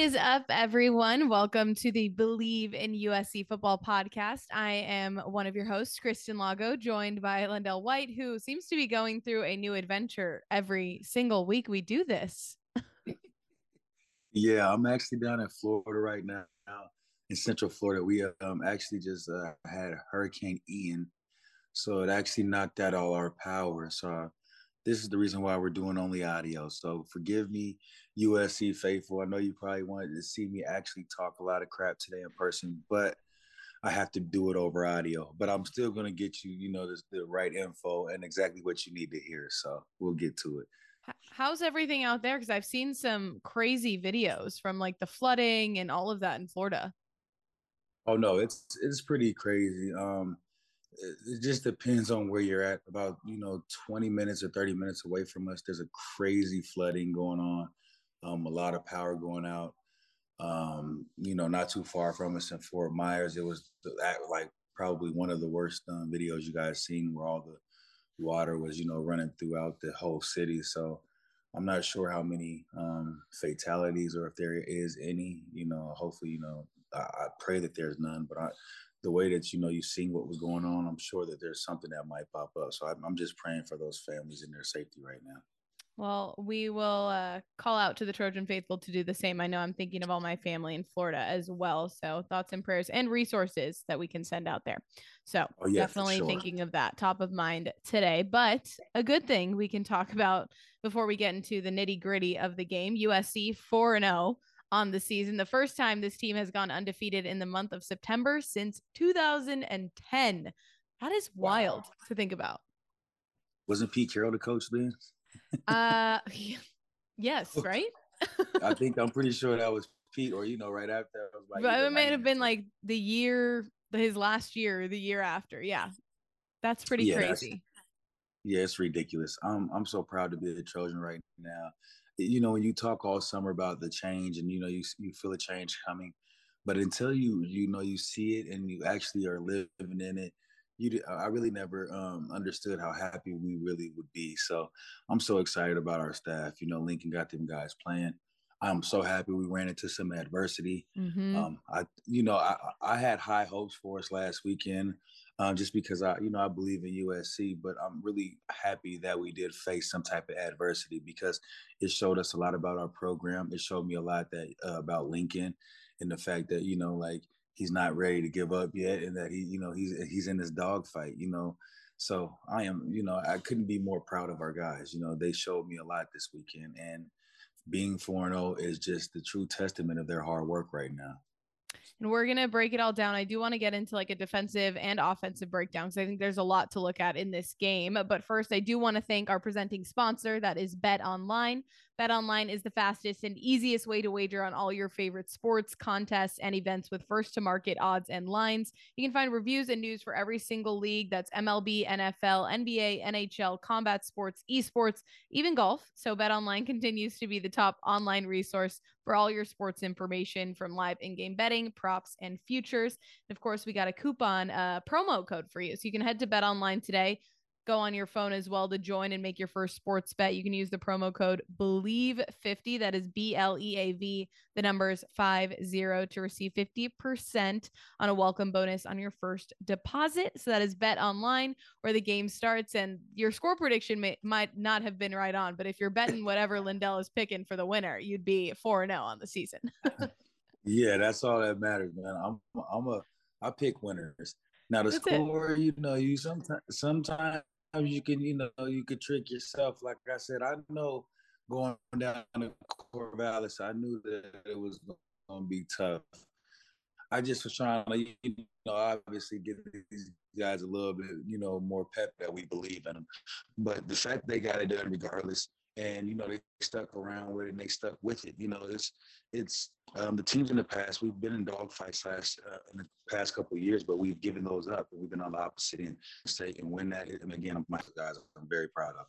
Is up, everyone? Welcome to the Bleav in USC Football podcast. I am one of your hosts, Kristen Lago, joined by Lendale White, who seems to be going through a new adventure every single week we do this. yeah, I'm actually down in Florida right now, in Central Florida. We um, actually just uh, had Hurricane Ian, so it actually knocked out all our power. So this is the reason why we're doing only audio. So forgive me, USC faithful. I know you probably wanted to see me actually talk a lot of crap today in person, but I have to do it over audio. But I'm still gonna get you, you know, the, the right info and exactly what you need to hear. So we'll get to it. How's everything out there? Because I've seen some crazy videos from like the flooding and all of that in Florida. Oh no, it's it's pretty crazy. Um, it just depends on where you're at. About you know, 20 minutes or 30 minutes away from us, there's a crazy flooding going on. Um, a lot of power going out. Um, you know, not too far from us in Fort Myers, it was that like probably one of the worst um, videos you guys seen, where all the water was you know running throughout the whole city. So I'm not sure how many um, fatalities or if there is any. You know, hopefully, you know, I, I pray that there's none, but I the way that you know you've seen what was going on, I'm sure that there's something that might pop up. So I'm, I'm just praying for those families and their safety right now. Well, we will uh, call out to the Trojan faithful to do the same. I know I'm thinking of all my family in Florida as well. So thoughts and prayers and resources that we can send out there. So oh, yeah, definitely sure. thinking of that top of mind today. But a good thing we can talk about before we get into the nitty gritty of the game USC 4 0 on the season. The first time this team has gone undefeated in the month of September since 2010. That is wild wow. to think about. Wasn't Pete Carroll the coach then? Uh, yes, right? I think I'm pretty sure that was Pete, or you know, right after. Like, but it might have been like the year, his last year, the year after. Yeah, that's pretty yeah, crazy. That's, yeah, it's ridiculous. I'm I'm so proud to be a Trojan right now you know when you talk all summer about the change and you know you you feel a change coming but until you you know you see it and you actually are living in it you i really never um, understood how happy we really would be so i'm so excited about our staff you know lincoln got them guys playing i'm so happy we ran into some adversity mm-hmm. um, i you know I, I had high hopes for us last weekend um, just because I, you know, I believe in USC, but I'm really happy that we did face some type of adversity because it showed us a lot about our program. It showed me a lot that uh, about Lincoln and the fact that you know, like he's not ready to give up yet, and that he, you know, he's he's in this dogfight, you know. So I am, you know, I couldn't be more proud of our guys. You know, they showed me a lot this weekend, and being 4-0 is just the true testament of their hard work right now and we're going to break it all down. I do want to get into like a defensive and offensive breakdown because I think there's a lot to look at in this game. But first, I do want to thank our presenting sponsor, that is Bet Online. Bet Online is the fastest and easiest way to wager on all your favorite sports, contests, and events with first to market odds and lines. You can find reviews and news for every single league that's MLB, NFL, NBA, NHL, combat sports, esports, even golf. So Bet Online continues to be the top online resource for all your sports information from live in-game betting, props, and futures. And of course, we got a coupon uh, promo code for you. So you can head to Bet Online today go on your phone as well to join and make your first sports bet. You can use the promo code BLEAV50. That is B L E A V, the numbers 50 to receive 50% on a welcome bonus on your first deposit. So that is bet online where the game starts. And your score prediction may, might not have been right on, but if you're betting whatever Lendale is picking for the winner, you'd be 4 0 on the season. yeah, that's all that matters, man. I'm, I'm a, I pick winners. Now the That's score, it. you know, you sometimes sometimes you can, you know, you could trick yourself. Like I said, I know going down to Corvallis, I knew that it was going to be tough. I just was trying to, you know, obviously give these guys a little bit, you know, more pep that we believe in them. But the fact they got it done regardless, and you know they stuck around with it and they stuck with it. You know, it's it's um, the teams in the past we've been in dogfights last uh, in the past couple years, but we've given those up and we've been on the opposite end, state and win that. And again, my guys, I'm very proud of.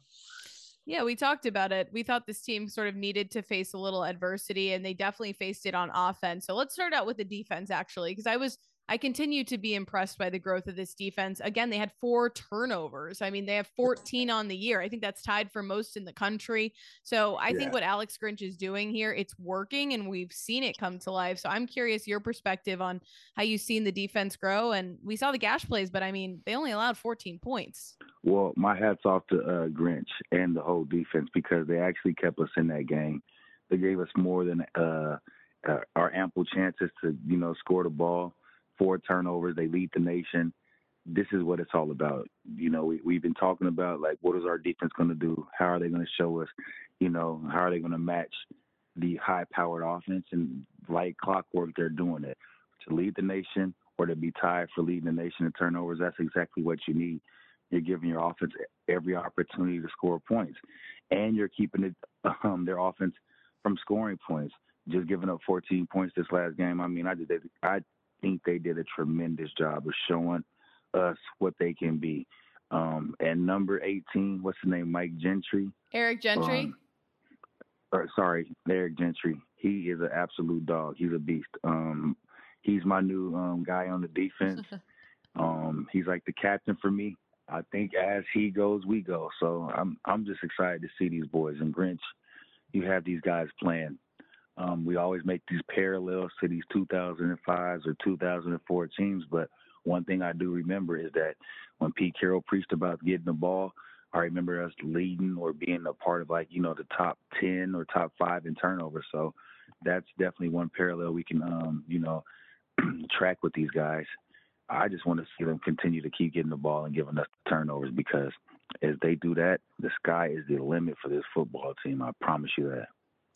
Yeah, we talked about it. We thought this team sort of needed to face a little adversity, and they definitely faced it on offense. So let's start out with the defense, actually, because I was I continue to be impressed by the growth of this defense. Again, they had four turnovers. I mean, they have 14 on the year. I think that's tied for most in the country. So I yeah. think what Alex Grinch is doing here, it's working and we've seen it come to life. So I'm curious your perspective on how you've seen the defense grow. And we saw the gash plays, but I mean, they only allowed 14 points. Well, my hat's off to uh, Grinch and the whole defense because they actually kept us in that game. They gave us more than uh, uh, our ample chances to, you know, score the ball four turnovers. They lead the nation. This is what it's all about. You know, we, we've been talking about like, what is our defense going to do? How are they going to show us? You know, how are they going to match the high-powered offense? And like clockwork, they're doing it to lead the nation or to be tied for leading the nation in turnovers. That's exactly what you need. You're giving your offense every opportunity to score points, and you're keeping it um, their offense from scoring points. Just giving up 14 points this last game. I mean, I did. I think they did a tremendous job of showing us what they can be. Um, and number 18, what's the name? Mike Gentry. Eric Gentry. Um, or, sorry, Eric Gentry. He is an absolute dog. He's a beast. Um, he's my new um, guy on the defense. um, he's like the captain for me. I think as he goes, we go. So I'm I'm just excited to see these boys. And Grinch, you have these guys playing um, we always make these parallels to these 2005s or 2004 teams, but one thing I do remember is that when Pete Carroll preached about getting the ball, I remember us leading or being a part of like you know the top 10 or top five in turnovers. So that's definitely one parallel we can um, you know track with these guys. I just want to see them continue to keep getting the ball and giving us turnovers because as they do that, the sky is the limit for this football team. I promise you that.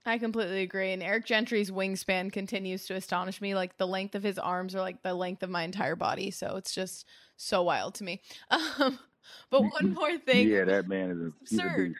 I completely agree. And Eric Gentry's wingspan continues to astonish me. Like the length of his arms are like the length of my entire body. So it's just so wild to me. Um, but one more thing. Yeah, that man is absurd.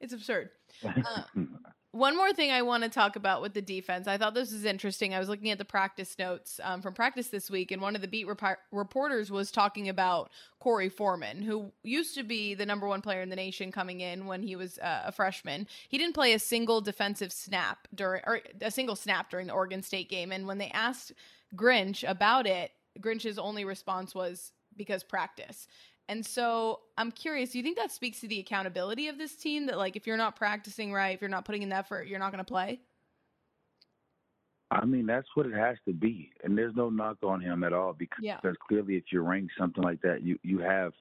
It's absurd. Uh, one more thing I want to talk about with the defense. I thought this was interesting. I was looking at the practice notes um, from practice this week, and one of the beat rep- reporters was talking about Korey Foreman, who used to be the number one player in the nation coming in when he was uh, a freshman. He didn't play a single defensive snap during, or a single snap during the Oregon State game. And when they asked Grinch about it, Grinch's only response was because practice. And so I'm curious, do you think that speaks to the accountability of this team that like if you're not practicing right, if you're not putting in the effort, you're not going to play? I mean, that's what it has to be. And there's no knock on him at all because yeah. clearly if you're ranked something like that, you you have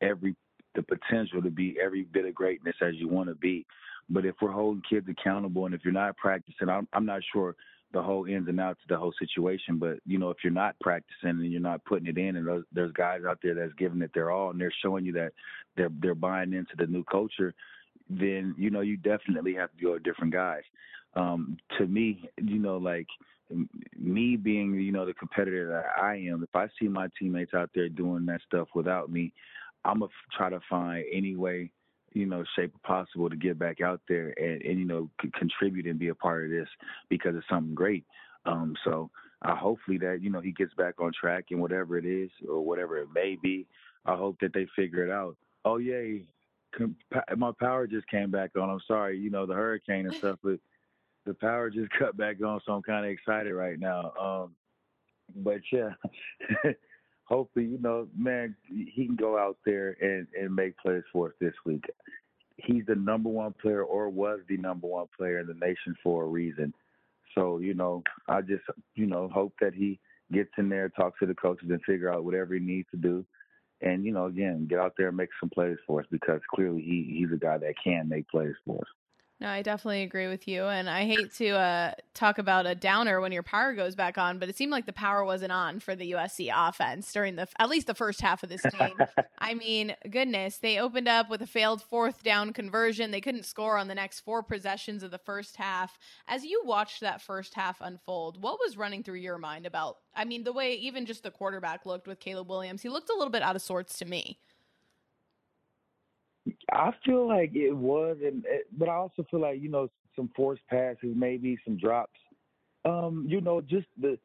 every the potential to be every bit of greatness as you want to be. But if we're holding kids accountable and if you're not practicing, I'm, I'm not sure the whole ins and outs of the whole situation. But you know, if you're not practicing and you're not putting it in, and there's, there's guys out there that's giving it their all, and they're showing you that they're they're buying into the new culture, then you know you definitely have to go with different guys. Um, to me, you know, like me being you know the competitor that I am, if I see my teammates out there doing that stuff without me, I'm gonna try to find any way you know, shape possible to get back out there and, and you know, c- contribute and be a part of this because it's something great. Um, so I hopefully that, you know, he gets back on track and whatever it is or whatever it may be, I hope that they figure it out. Oh, yay. My power just came back on. I'm sorry, you know, the hurricane and stuff, but the power just cut back on. So I'm kind of excited right now. Um, but yeah, hopefully, you know, man, he can go out there and, and make plays for us this week. He's the number one player or was the number one player in the nation for a reason. So, you know, I just, you know, hope that he gets in there, talks to the coaches and figure out whatever he needs to do. And, you know, again, get out there and make some plays for us because clearly he, he's a guy that can make plays for us. No, I definitely agree with you. And I hate to uh, talk about a downer when your power goes back on, but it seemed like the power wasn't on for the USC offense during the at least the first half of this game. I mean, goodness, they opened up with a failed fourth down conversion. They couldn't score on the next four possessions of the first half. As you watched that first half unfold, what was running through your mind about I mean, the way even just the quarterback looked with Caleb Williams, he looked a little bit out of sorts to me. I feel like it was, and eh, but I also feel like you know some forced passes, maybe some drops. Um, you know, just the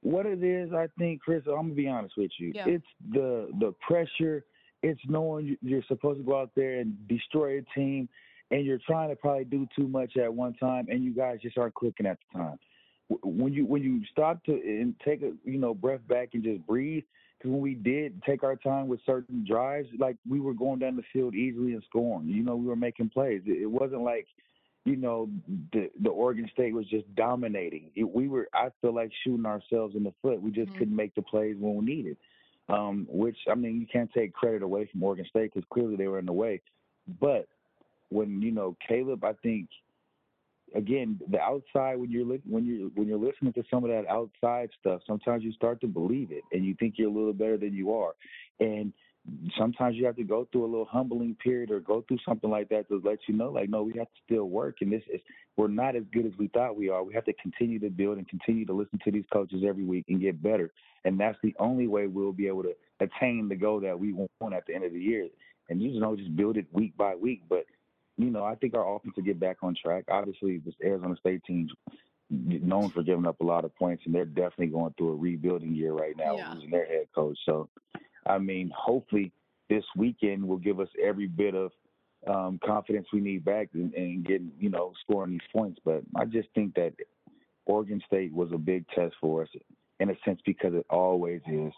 what it is. I think, Chris. I'm gonna be honest with you. Yeah. It's the the pressure it's knowing you're supposed to go out there and destroy a team, and you're trying to probably do too much at one time, and you guys just aren't clicking at the time. When you when you stop to and take a you know breath back and just breathe, when we did take our time with certain drives, like we were going down the field easily and scoring. You know, we were making plays. It, wasn't like, you know, the the Oregon State was just dominating. It, we were, I feel like shooting ourselves in the foot. We just mm-hmm. couldn't make the plays when we needed. Um, which I mean, you can't take credit away from Oregon State because clearly they were in the way. But when you know Caleb, I think again, the outside when you're li- when you when you're listening to some of that outside stuff, sometimes you start to believe it, and you think you're a little better than you are, and sometimes you have to go through a little humbling period or go through something like that to let you know, like, no, we have to still work, and this is we're not as good as we thought we are. We have to continue to build and continue to listen to these coaches every week and get better, and that's the only way we'll be able to attain the goal that we want at the end of the year. And you just know, just build it week by week, but you know, I think our offense will get back on track. Obviously, this Arizona State team's known for giving up a lot of points, and they're definitely going through a rebuilding year right now, yeah. losing their head coach. So, I mean, hopefully this weekend will give us every bit of um, confidence we need back and, and getting, you know, scoring these points. But I just think that Oregon State was a big test for us in a sense because it always is.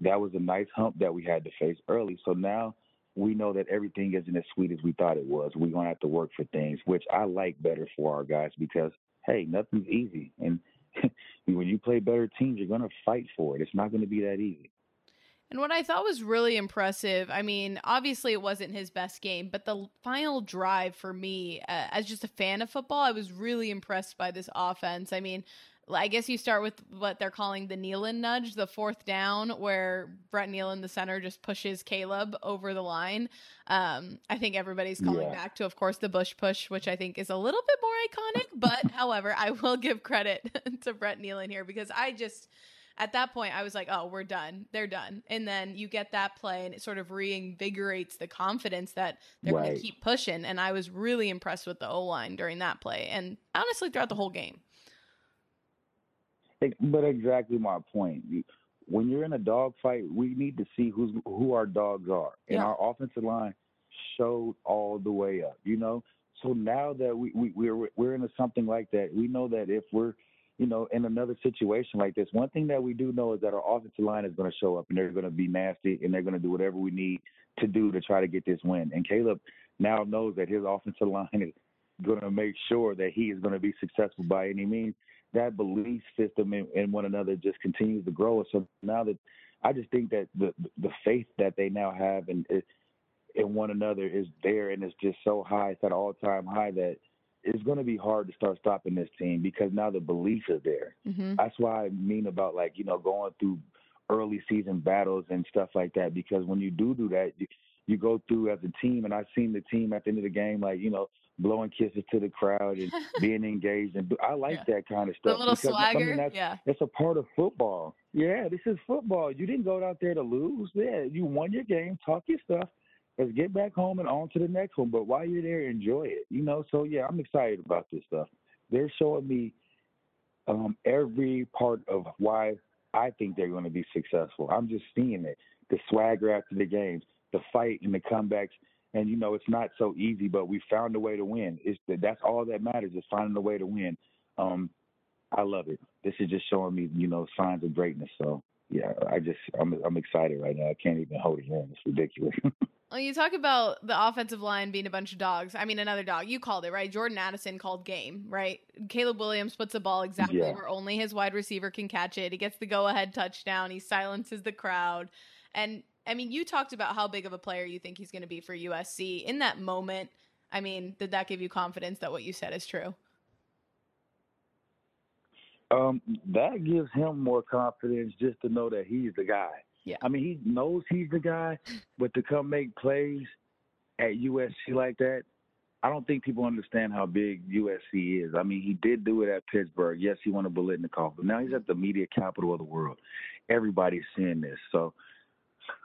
That was a nice hump that we had to face early. So now – we know that everything isn't as sweet as we thought it was. We're gonna have to work for things, which I like better for our guys because hey, nothing's easy, and when you play better teams, you're gonna fight for it. It's not gonna be that easy. And what I thought was really impressive, I mean, obviously it wasn't his best game, but the final drive for me, uh, as just a fan of football, I was really impressed by this offense. I mean, I guess you start with what they're calling the Neilon nudge, the fourth down, where Brett Neilon, the center, just pushes Caleb over the line. Um, I think everybody's calling yeah. back to, of course, the Bush push, which I think is a little bit more iconic. But however, I will give credit to Brett Neilon here because I just at that point I was like, oh, we're done. They're done. And then you get that play and it sort of reinvigorates the confidence that they're right. going to keep pushing. And I was really impressed with the O line during that play and honestly throughout the whole game. But exactly my point. When you're in a dog fight, we need to see who's who our dogs are, and yeah. our offensive line showed all the way up. You know, so now that we, we we're we're into something like that, we know that if we're you know, in another situation like this, one thing that we do know is that our offensive line is going to show up and they're going to be nasty and they're going to do whatever we need to do to try to get this win. And Caleb now knows that his offensive line is going to make sure that he is going to be successful by any means that belief system in, in, one another just continues to grow. So now that I just think that the the faith that they now have in in one another is there, and it's just so high. It's at all time high that it's going to be hard to start stopping this team because now the belief is there. Mm-hmm. That's why I mean about like you know going through early season battles and stuff like that. Because when you do do that, you, you go through as a team, and I've seen the team at the end of the game, like you know, blowing kisses to the crowd and being engaged, and I like yeah. that kind of stuff. The little because, swagger, I mean, that's, yeah, that's a part of football. Yeah, this is football. You didn't go out there to lose. Yeah, you won your game. Talk your stuff. Let's get back home and on to the next one. But while you're there, enjoy it. You know. So yeah, I'm excited about this stuff. They're showing me um, every part of why I think they're going to be successful. I'm just seeing it. The swagger after the games the fight and the comebacks. And you know, it's not so easy, but we found a way to win. It's the, that's all that matters is finding a way to win. Um, I love it. This is just showing me, you know, signs of greatness. So yeah, I just I'm I'm excited right now. I can't even hold it in. It's ridiculous. well, you talk about the offensive line being a bunch of dogs. I mean, another dog. You called it right. Jordan Addison called game right. Caleb Williams puts a ball exactly yeah. where only his wide receiver can catch it. He gets the go ahead touchdown. He silences the crowd, and I mean, you talked about how big of a player you think he's going to be for USC. In that moment, I mean, did that give you confidence that what you said is true? Um, that gives him more confidence just to know that he's the guy. Yeah. I mean, he knows he's the guy, but to come make plays at USC like that, I don't think people understand how big USC is. I mean, he did do it at Pittsburgh. Yes, he won a Biletnikoff, but now he's at the media capital of the world. Everybody's seeing this. So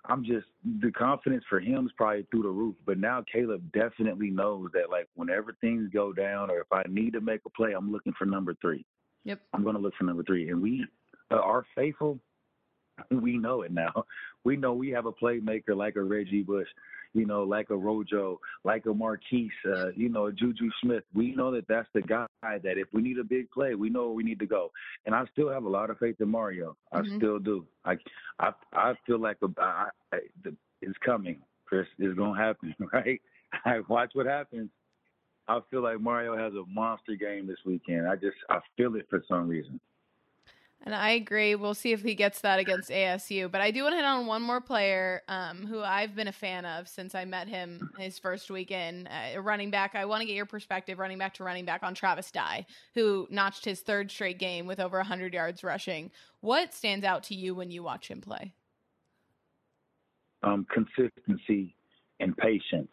I'm just the confidence for him is probably through the roof. But now Caleb definitely knows that like whenever things go down or if I need to make a play, I'm looking for number three. Yep. I'm going to look for number three. And we uh, are faithful. we know it now. We know we have a playmaker like a Reggie Bush, you know, like a Rojo, like a Marqise, uh, you know, Juju Smith. We know that that's the guy that if we need a big play, we know where we need to go. And I still have a lot of faith in Mario. I mm-hmm. still do. I, I, I feel like a, I, I, it's coming, Chris. It's gonna happen, right? I watch what happens. I feel like Mario has a monster game this weekend. I just I feel it for some reason. And I agree. We'll see if he gets that against ASU. But I do want to hit on one more player um, who I've been a fan of since I met him his first weekend. Uh, running back. I want to get your perspective, running back to running back, on Travis Dye, who notched his third straight game with over 100 yards rushing. What stands out to you when you watch him play? Um, consistency and patience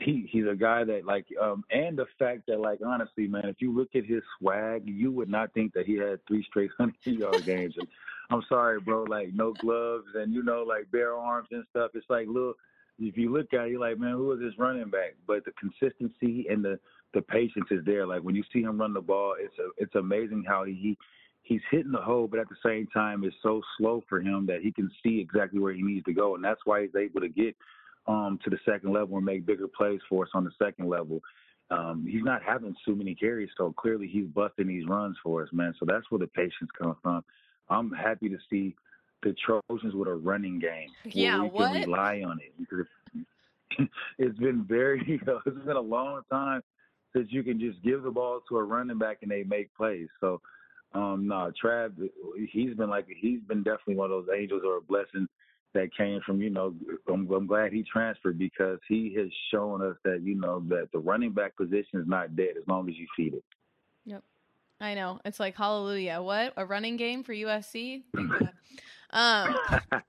he he's a guy that like um and the fact that like honestly man if you look at his swag you would not think that he had three straight hundred yard games. And i'm sorry bro like no gloves and you know like bare arms and stuff. It's like little if you look at it you're like man who is this running back? But the consistency and the the patience is there. Like when you see him run the ball it's a, it's amazing how he he's hitting the hole but at the same time it's so slow for him that he can see exactly where he needs to go. And that's why he's able to get um, to the second level and make bigger plays for us on the second level. Um, he's not having too many carries, so clearly he's busting these runs for us, man. So that's where the patience comes from. I'm happy to see the Trojans with a running game. Yeah, we what? can rely on it because it's been very, it's been a long time since you can just give the ball to a running back and they make plays. So, um, no, Trav, he's been like he's been definitely one of those angels or a blessing that came from, you know, I'm, I'm, glad he transferred because he has shown us that, you know, that the running back position is not dead as long as you feed it. Yep. I know. It's like, hallelujah. What? A running game for USC? um,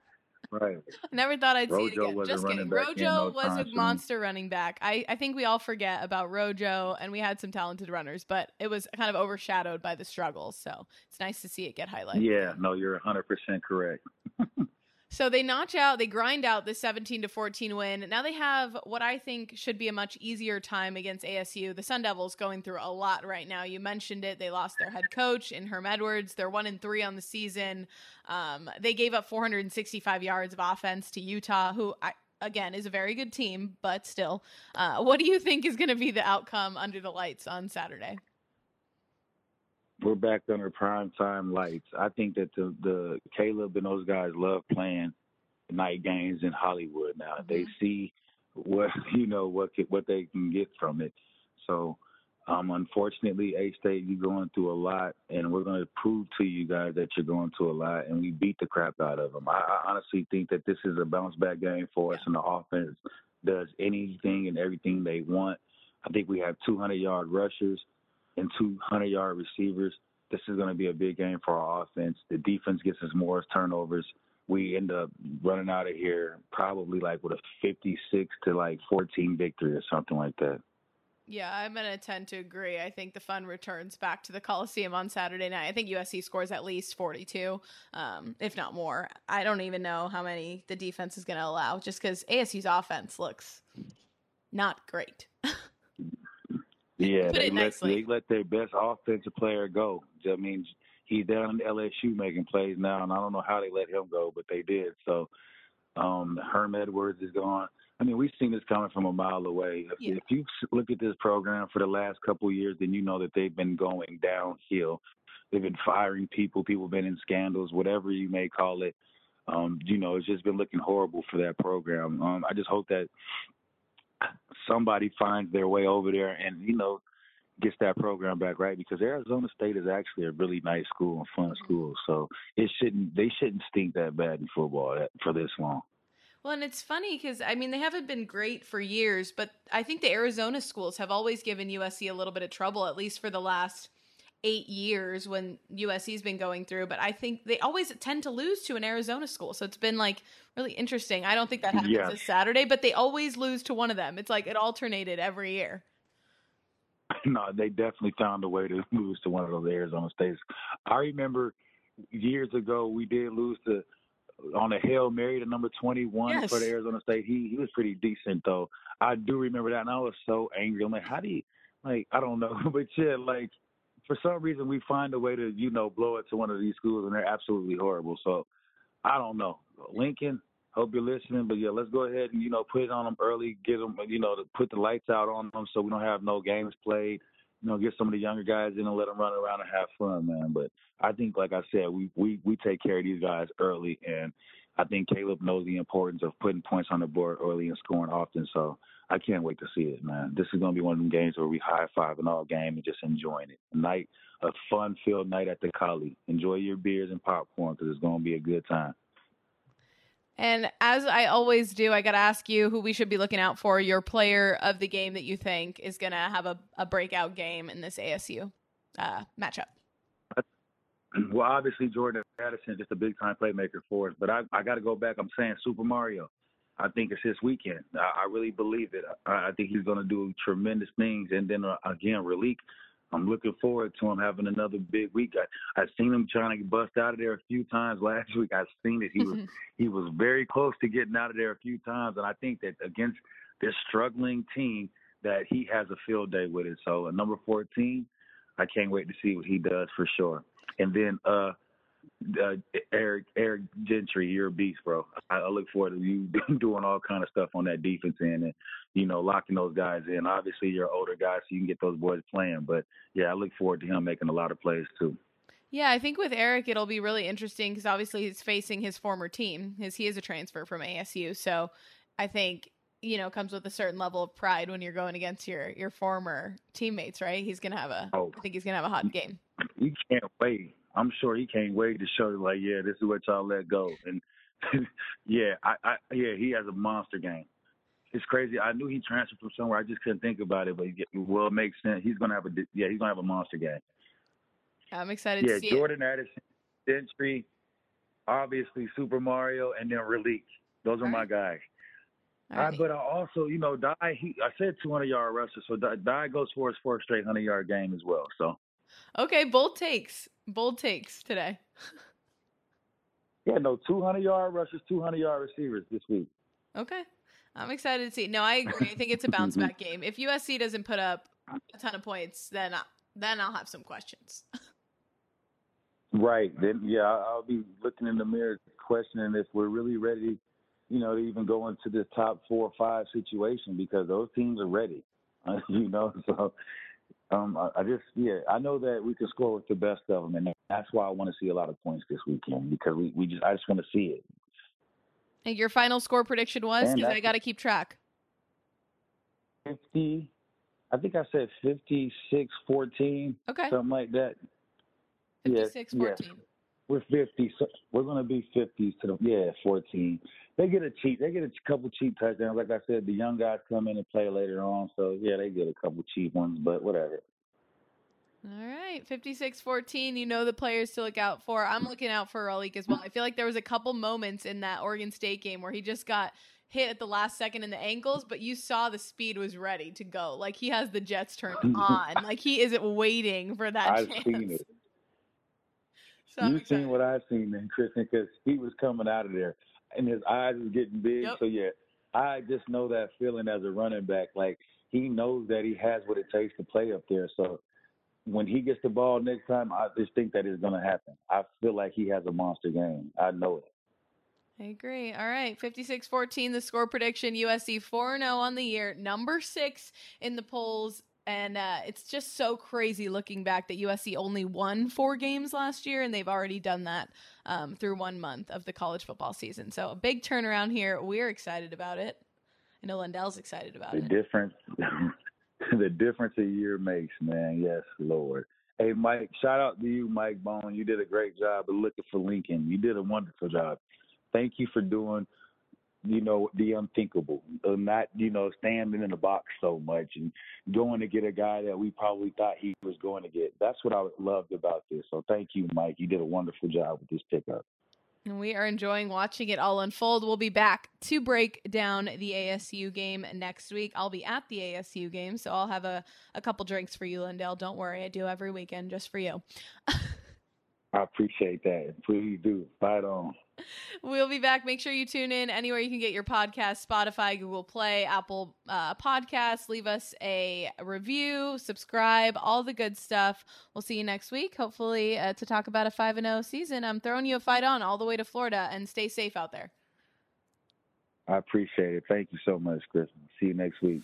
right. Never thought I'd Rojo see it again. Just kidding. Rojo was a monster running back. I, I think we all forget about Rojo, and we had some talented runners, but it was kind of overshadowed by the struggles. So it's nice to see it get highlighted. Yeah, no, you're 100% correct. So they notch out, they grind out the 17 to 14 win. Now they have what I think should be a much easier time against ASU. The Sun Devils going through a lot right now. You mentioned it. They lost their head coach in Herm Edwards. They're one and three on the season. Um, they gave up 465 yards of offense to Utah, who I, again is a very good team, but still. Uh, what do you think is going to be the outcome under the lights on Saturday? We're back under prime time lights. I think that the the Caleb and those guys love playing night games in Hollywood now. Mm-hmm. They see what you know what what they can get from it. So, um, unfortunately, A State, you're going through a lot, and we're going to prove to you guys that you're going through a lot, and we beat the crap out of them. I, I honestly think that this is a bounce back game for us, and the offense does anything and everything they want. I think we have 200 yard rushers and 200 yard receivers. This is going to be a big game for our offense. The defense gets us more turnovers. We end up running out of here probably like with a 56 to like 14 victory or something like that. Yeah, I'm going to tend to agree. I think the fun returns back to the Coliseum on Saturday night. I think USC scores at least 42, um, if not more. I don't even know how many the defense is going to allow just because ASU's offense looks not great. Yeah, they let, they let their best offensive player go. I mean, he's down in LSU making plays now, and I don't know how they let him go, but they did. So, um, Herm Edwards is gone. I mean, we've seen this coming from a mile away. Yeah. If you look at this program for the last couple of years, then you know that they've been going downhill. They've been firing people. People have been in scandals, whatever you may call it. Um, you know, it's just been looking horrible for that program. Um, I just hope that somebody finds their way over there and you know gets that program back right because Arizona State is actually a really nice school and fun school. So it shouldn't they shouldn't stink that bad in football for this long. Well, and it's funny because I mean they haven't been great for years, but I think the Arizona schools have always given USC a little bit of trouble, at least for the last eight years when USC's been going through, but I think they always tend to lose to an Arizona school. So it's been like really interesting. I don't think that happens this Saturday, but they always lose to one of them. It's like it alternated every year. No, they definitely found a way to lose to one of those Arizona states. I remember years ago we did lose to on a Hail Mary to number 21 yes. for the Arizona State. He he was pretty decent though. I do remember that, and I was so angry. I'm like, how do you like? I don't know, but yeah, like for some reason we find a way to you know blow it to one of these schools and they're absolutely horrible. So I don't know. Lincoln, hope you're listening. But yeah, let's go ahead and you know put it on them early, get them you know to put the lights out on them so we don't have no games played. You know, get some of the younger guys in and let them run around and have fun, man. But I think, like I said, we we we take care of these guys early, and I think Caleb knows the importance of putting points on the board early and scoring often. So I can't wait to see it, man. This is going to be one of them games where we high five an all game and just enjoying it. A night, a fun filled night at the Collie. Enjoy your beers and popcorn because it's going to be a good time. And as I always do, I got to ask you who we should be looking out for, your player of the game that you think is going to have a, a breakout game in this ASU uh, matchup. Well, obviously Jordan Addison just a big time playmaker for us, but I, I got to go back. I'm saying Super Mario. I think it's his weekend. I, I really believe it. I, I think he's going to do tremendous things. And then uh, again, Raleek, I'm looking forward to him having another big week. I, I've seen him trying to bust out of there a few times last week. I've seen it. He was he was very close to getting out of there a few times, and I think that against this struggling team, that he has a field day with it. So, at number 14, I can't wait to see what he does for sure. And then uh, uh, Eric Eric Gentry, you're a beast, bro. I, I look forward to you doing all kind of stuff on that defense end and you know locking those guys in. Obviously, you're an older guy, so you can get those boys playing. But yeah, I look forward to him making a lot of plays too. Yeah, I think with Eric, it'll be really interesting because obviously he's facing his former team, as he is a transfer from ASU. So I think you know comes with a certain level of pride when you're going against your your former teammates, right? He's gonna have a. Oh. I think he's gonna have a hot game. We can't wait. I'm sure he can't wait to show you like, yeah, this is what y'all let go. And yeah, I, I yeah, he has a monster game. It's crazy. I knew he transferred from somewhere. I just couldn't think about it, but it will make sense. He's gonna have a yeah, he's gonna have a monster game. I'm excited yeah, Jordan it. Addison, Gentry, obviously Super Mario, and then Raleek. Those are All my right. guys. Right. I, but I also, you know, Dye. He, I said 200 yard rusher, so Dye goes for his fourth straight 100 yard game as well. So Okay, bold takes. Bold takes today. yeah, no, 200 yard rushers, 200 yard receivers this week. Okay. I'm excited to see. No, I agree. I think it's a bounce back game. If USC doesn't put up a ton of points, then I, then I'll have some questions. right. Then yeah, I'll be looking in the mirror questioning if we're really ready, you know, to even go into this top 4 or 5 situation because those teams are ready. You know, so um, I, I, just yeah, I know that we can score with the best of them, and that's why I want to see a lot of points this weekend because we, we just I just want to see it. And your final score prediction was because I got to keep track. Fifty, I think I said 56-14, Okay. Something like that. 56 yes, 14. Yes. We're 50. So we're going to be 50s to the, yeah, 14 they get a cheat. They get a couple cheap touchdowns. Like I said, the young guys come in and play later on, so yeah, they get a couple cheap ones, but whatever. All right, 56-14, you know the players to look out for. I'm looking out for Raleek as well. I feel like there was a couple moments in that Oregon State game where he just got hit at the last second in the ankles, but you saw the speed was ready to go. Like he has the jets turned on. like he isn't waiting for that I've chance. seen it. So You've seen what I've seen then, Kristen, because he was coming out of there and his eyes is getting big. Yep. So yeah, I just know that feeling as a running back. Like he knows that he has what it takes to play up there. So when he gets the ball next time, I just think that is going to happen. I feel like he has a monster game. I know it. I agree. All right. 56 14, the score prediction USC 4 0 on the year, number six in the polls and uh, it's just so crazy looking back that USC only won four games last year, and they've already done that um, through one month of the college football season. So a big turnaround here. We're excited about it. I know Lendale's excited about it. the it. Difference, the difference a year makes, man. Yes, Lord. Hey, Mike, shout out to you, Mike Bohn. You did a great job of looking for Lincoln. You did a wonderful job. Thank you for doing – you know, the unthinkable, uh, not, you know, standing in the box so much and going to get a guy that we probably thought he was going to get. That's what I loved about this. So thank you, Mike. You did a wonderful job with this pickup. And we are enjoying watching it all unfold. We'll be back to break down the ASU game next week. I'll be at the ASU game, so I'll have a, a couple drinks for you, Lendale. Don't worry, I do every weekend just for you. I appreciate that. Please do. Fight on. We'll be back. Make sure you tune in anywhere you can get your podcast Spotify, Google Play, Apple uh, Podcasts. Leave us a review, subscribe, all the good stuff. We'll see you next week, hopefully, uh, to talk about a 5 0 season. I'm throwing you a fight on all the way to Florida and stay safe out there. I appreciate it. Thank you so much, Chris. See you next week.